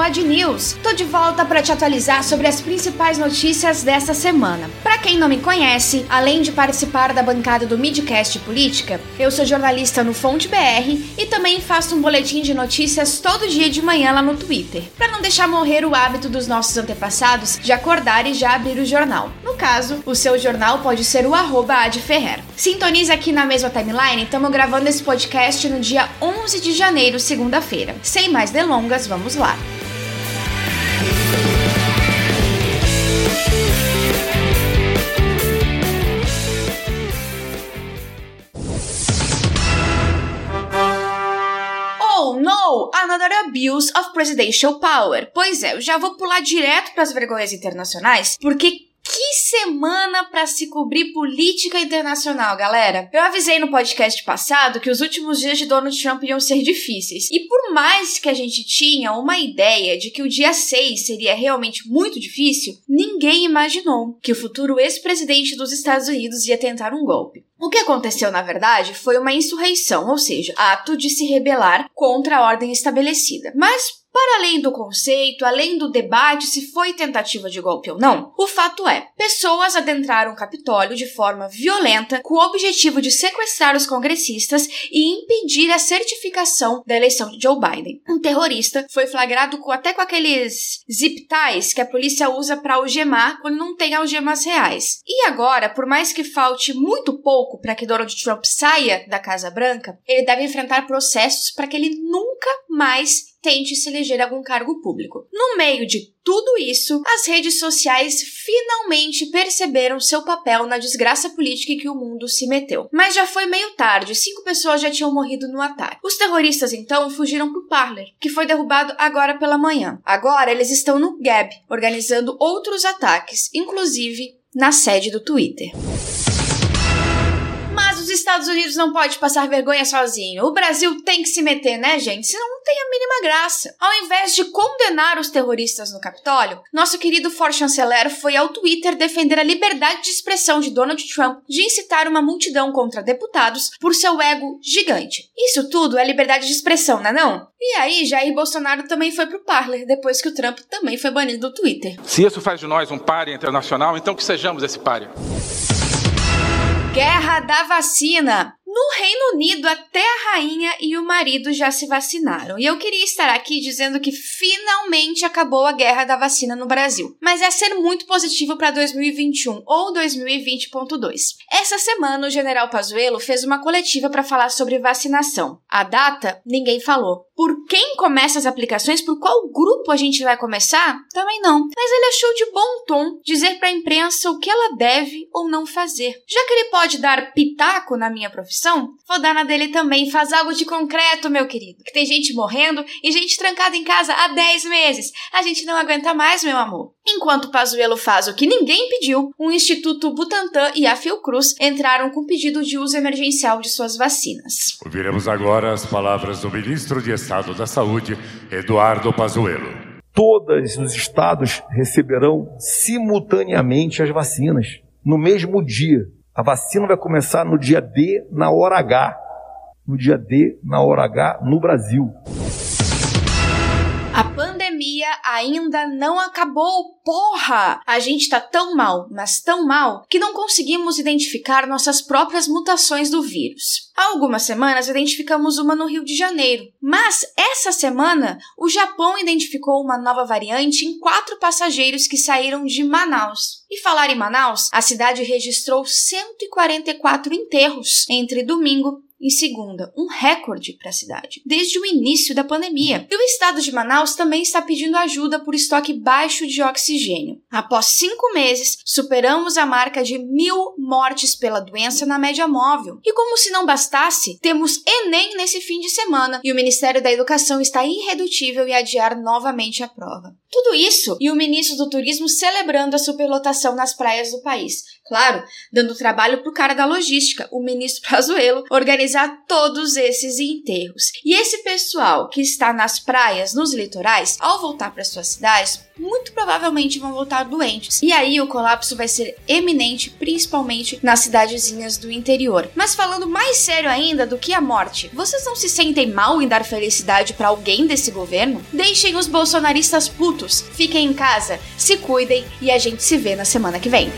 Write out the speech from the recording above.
Ao Ad News. Tô de volta para te atualizar sobre as principais notícias desta semana. Para quem não me conhece, além de participar da bancada do Midcast Política, eu sou jornalista no Fonte BR e também faço um boletim de notícias todo dia de manhã lá no Twitter, para não deixar morrer o hábito dos nossos antepassados de acordar e já abrir o jornal. No caso, o seu jornal pode ser o arroba Adferrer. Sintonize aqui na mesma timeline, estamos gravando esse podcast no dia 11 de janeiro, segunda-feira. Sem mais delongas, vamos lá. Abuse of presidential power. Pois é, eu já vou pular direto para as vergonhas internacionais, porque que semana para se cobrir política internacional, galera! Eu avisei no podcast passado que os últimos dias de Donald Trump iam ser difíceis. E por mais que a gente tinha uma ideia de que o dia 6 seria realmente muito difícil, ninguém imaginou que o futuro ex-presidente dos Estados Unidos ia tentar um golpe. O que aconteceu, na verdade, foi uma insurreição, ou seja, ato de se rebelar contra a ordem estabelecida. Mas para além do conceito, além do debate se foi tentativa de golpe ou não, o fato é: pessoas adentraram o Capitólio de forma violenta com o objetivo de sequestrar os congressistas e impedir a certificação da eleição de Joe Biden. Um terrorista foi flagrado com, até com aqueles zip ties que a polícia usa para algemar quando não tem algemas reais. E agora, por mais que falte muito pouco para que Donald Trump saia da Casa Branca, ele deve enfrentar processos para que ele nunca mais tente se eleger a algum cargo público. No meio de tudo isso, as redes sociais finalmente perceberam seu papel na desgraça política em que o mundo se meteu. Mas já foi meio tarde, cinco pessoas já tinham morrido no ataque. Os terroristas então fugiram pro Parler, que foi derrubado agora pela manhã. Agora eles estão no Gab, organizando outros ataques, inclusive na sede do Twitter Estados Unidos não pode passar vergonha sozinho. O Brasil tem que se meter, né, gente? Senão não tem a mínima graça. Ao invés de condenar os terroristas no Capitólio, nosso querido for chanceler foi ao Twitter defender a liberdade de expressão de Donald Trump de incitar uma multidão contra deputados por seu ego gigante. Isso tudo é liberdade de expressão, não é não? E aí, Jair Bolsonaro também foi pro Parler, depois que o Trump também foi banido do Twitter. Se isso faz de nós um páreo internacional, então que sejamos esse páreo. Guerra da vacina. No Reino Unido, até a rainha e o marido já se vacinaram. E eu queria estar aqui dizendo que finalmente acabou a guerra da vacina no Brasil. Mas é ser muito positivo para 2021 ou 2020.2. Essa semana, o general Pazuello fez uma coletiva para falar sobre vacinação. A data, ninguém falou. Por quem começa as aplicações, por qual grupo a gente vai começar? Também não. Mas ele achou de bom tom dizer para a imprensa o que ela deve ou não fazer. Já que ele pode dar pitaco na minha profissão? Vou dar na dele também. Faz algo de concreto, meu querido. Que tem gente morrendo e gente trancada em casa há 10 meses. A gente não aguenta mais, meu amor. Enquanto Pazuello faz o que ninguém pediu, o Instituto Butantan e a Fiocruz entraram com pedido de uso emergencial de suas vacinas. Ouviremos agora as palavras do ministro de Estado da Saúde, Eduardo Pazuello. Todos os estados receberão simultaneamente as vacinas no mesmo dia. A vacina vai começar no dia D, na hora H. No dia D, na hora H, no Brasil. A pandemia ainda não acabou, porra! A gente tá tão mal, mas tão mal, que não conseguimos identificar nossas próprias mutações do vírus. Há algumas semanas identificamos uma no Rio de Janeiro, mas essa semana o Japão identificou uma nova variante em quatro passageiros que saíram de Manaus. E falar em Manaus, a cidade registrou 144 enterros entre domingo e segunda, um recorde para a cidade, desde o início da pandemia. E o estado de Manaus também está pedindo ajuda por estoque baixo de oxigênio. Após cinco meses, superamos a marca de mil mortes pela doença na média móvel. E como se não bastasse, temos Enem nesse fim de semana e o Ministério da Educação está irredutível em adiar novamente a prova. Tudo isso e o ministro do Turismo celebrando a superlotação nas praias do país. Claro, dando trabalho pro cara da logística, o ministro Pazuello, organizando realizar todos esses enterros. E esse pessoal que está nas praias, nos litorais, ao voltar para suas cidades, muito provavelmente vão voltar doentes. E aí o colapso vai ser eminente, principalmente nas cidadezinhas do interior. Mas falando mais sério ainda do que a morte, vocês não se sentem mal em dar felicidade para alguém desse governo? Deixem os bolsonaristas putos, fiquem em casa, se cuidem e a gente se vê na semana que vem.